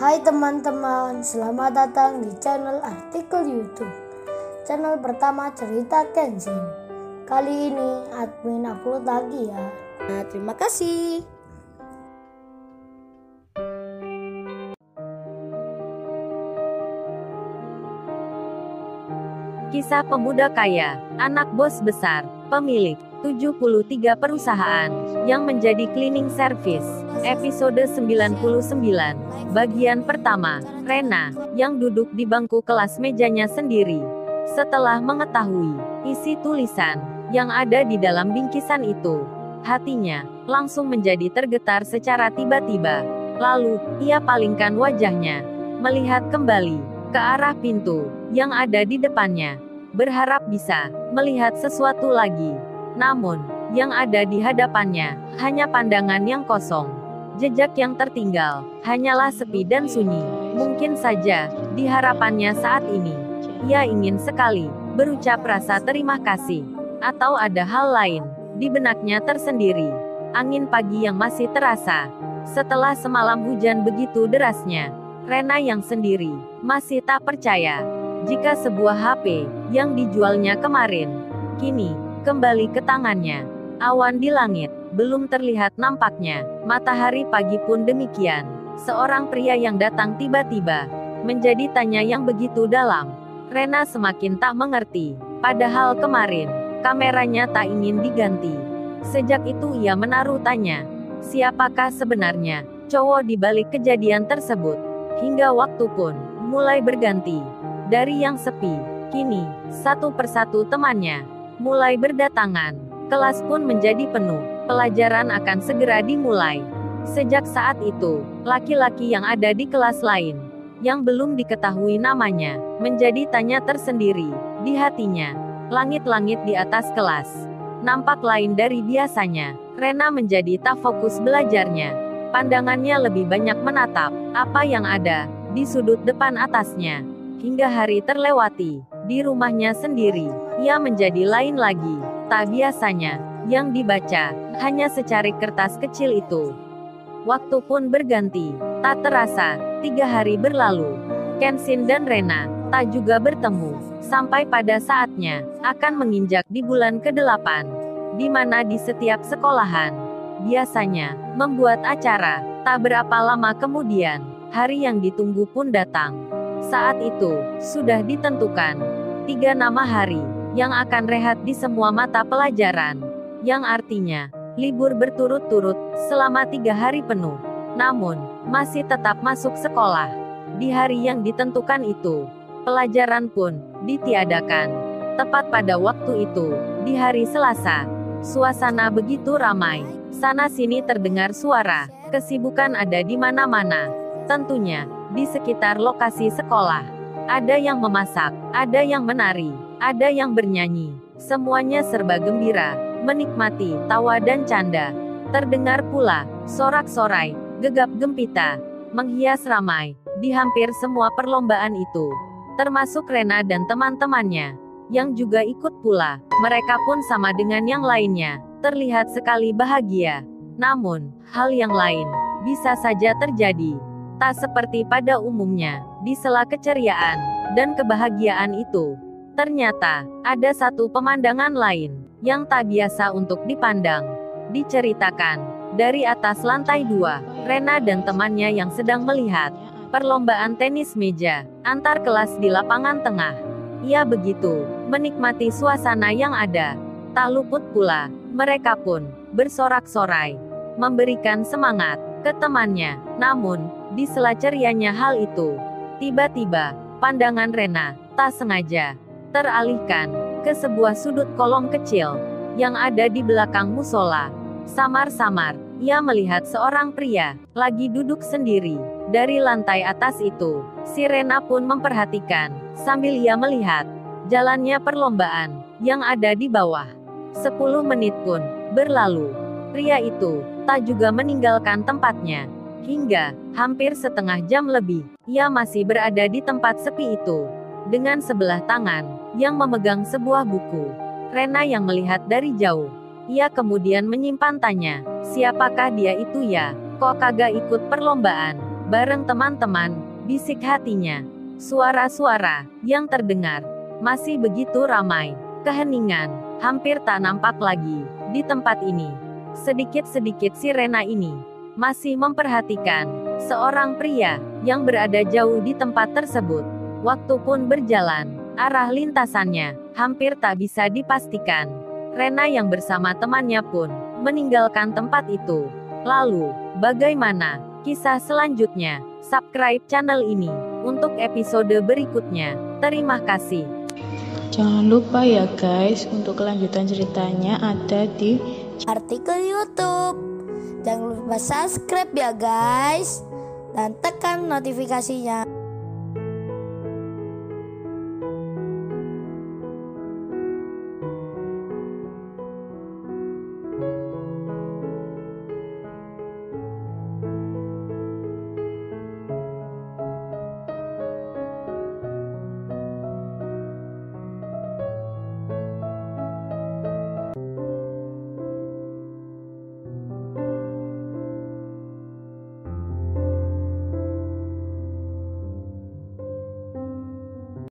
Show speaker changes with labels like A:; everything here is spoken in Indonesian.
A: Hai teman-teman, selamat datang di channel artikel YouTube. Channel pertama cerita Kenshin. Kali ini admin upload lagi ya.
B: Nah, terima kasih.
C: Kisah pemuda kaya, anak bos besar, pemilik 73 perusahaan yang menjadi cleaning service. Episode 99, bagian pertama. Rena yang duduk di bangku kelas mejanya sendiri. Setelah mengetahui isi tulisan yang ada di dalam bingkisan itu, hatinya langsung menjadi tergetar secara tiba-tiba. Lalu, ia palingkan wajahnya, melihat kembali ke arah pintu yang ada di depannya, berharap bisa melihat sesuatu lagi. Namun, yang ada di hadapannya hanya pandangan yang kosong. Jejak yang tertinggal hanyalah sepi dan sunyi. Mungkin saja di harapannya saat ini, ia ingin sekali berucap rasa terima kasih, atau ada hal lain di benaknya tersendiri. Angin pagi yang masih terasa setelah semalam hujan begitu derasnya. Rena yang sendiri masih tak percaya jika sebuah HP yang dijualnya kemarin kini kembali ke tangannya. Awan di langit belum terlihat nampaknya. Matahari pagi pun demikian. Seorang pria yang datang tiba-tiba menjadi tanya yang begitu dalam. Rena semakin tak mengerti. Padahal kemarin kameranya tak ingin diganti. Sejak itu ia menaruh tanya, siapakah sebenarnya cowok di balik kejadian tersebut? Hingga waktu pun mulai berganti. Dari yang sepi, kini satu persatu temannya mulai berdatangan. Kelas pun menjadi penuh. Pelajaran akan segera dimulai. Sejak saat itu, laki-laki yang ada di kelas lain, yang belum diketahui namanya, menjadi tanya tersendiri di hatinya. Langit-langit di atas kelas nampak lain dari biasanya. Rena menjadi tak fokus belajarnya. Pandangannya lebih banyak menatap apa yang ada di sudut depan atasnya. Hingga hari terlewati di rumahnya sendiri, ia menjadi lain lagi. Tak biasanya yang dibaca hanya secari kertas kecil itu. Waktu pun berganti, tak terasa tiga hari berlalu. Kenshin dan Rena tak juga bertemu sampai pada saatnya akan menginjak di bulan ke-8 di mana di setiap sekolahan biasanya membuat acara. Tak berapa lama kemudian, hari yang ditunggu pun datang. Saat itu sudah ditentukan tiga nama hari yang akan rehat di semua mata pelajaran, yang artinya libur berturut-turut selama tiga hari penuh. Namun masih tetap masuk sekolah di hari yang ditentukan itu. Pelajaran pun ditiadakan tepat pada waktu itu di hari Selasa. Suasana begitu ramai. Sana-sini terdengar suara. Kesibukan ada di mana-mana. Tentunya, di sekitar lokasi sekolah. Ada yang memasak, ada yang menari, ada yang bernyanyi. Semuanya serba gembira, menikmati tawa dan canda. Terdengar pula sorak-sorai, gegap gempita, menghias ramai di hampir semua perlombaan itu. Termasuk Rena dan teman-temannya yang juga ikut pula. Mereka pun sama dengan yang lainnya, terlihat sekali bahagia. Namun, hal yang lain bisa saja terjadi. Tak seperti pada umumnya, di sela keceriaan dan kebahagiaan itu. Ternyata, ada satu pemandangan lain yang tak biasa untuk dipandang. Diceritakan, dari atas lantai dua, Rena dan temannya yang sedang melihat perlombaan tenis meja antar kelas di lapangan tengah. Ia begitu menikmati suasana yang ada. Tak luput pula, mereka pun bersorak-sorai, memberikan semangat ke temannya. Namun, di sela cerianya hal itu, tiba-tiba pandangan Rena tak sengaja teralihkan ke sebuah sudut kolong kecil yang ada di belakang musola. Samar-samar, ia melihat seorang pria lagi duduk sendiri dari lantai atas itu. Si Rena pun memperhatikan sambil ia melihat jalannya perlombaan yang ada di bawah. Sepuluh menit pun berlalu. Pria itu tak juga meninggalkan tempatnya. Hingga hampir setengah jam lebih, ia masih berada di tempat sepi itu. Dengan sebelah tangan yang memegang sebuah buku. Rena yang melihat dari jauh. Ia kemudian menyimpan tanya, siapakah dia itu ya? Kok kagak ikut perlombaan? Bareng teman-teman, bisik hatinya. Suara-suara yang terdengar masih begitu ramai. Keheningan hampir tak nampak lagi di tempat ini. Sedikit-sedikit si Rena ini masih memperhatikan seorang pria yang berada jauh di tempat tersebut. Waktu pun berjalan, arah lintasannya hampir tak bisa dipastikan. Rena yang bersama temannya pun meninggalkan tempat itu. Lalu, bagaimana kisah selanjutnya? Subscribe channel ini untuk episode berikutnya. Terima kasih.
D: Jangan lupa ya guys, untuk kelanjutan ceritanya ada di
A: artikel YouTube. Jangan lupa subscribe ya guys dan tekan notifikasinya.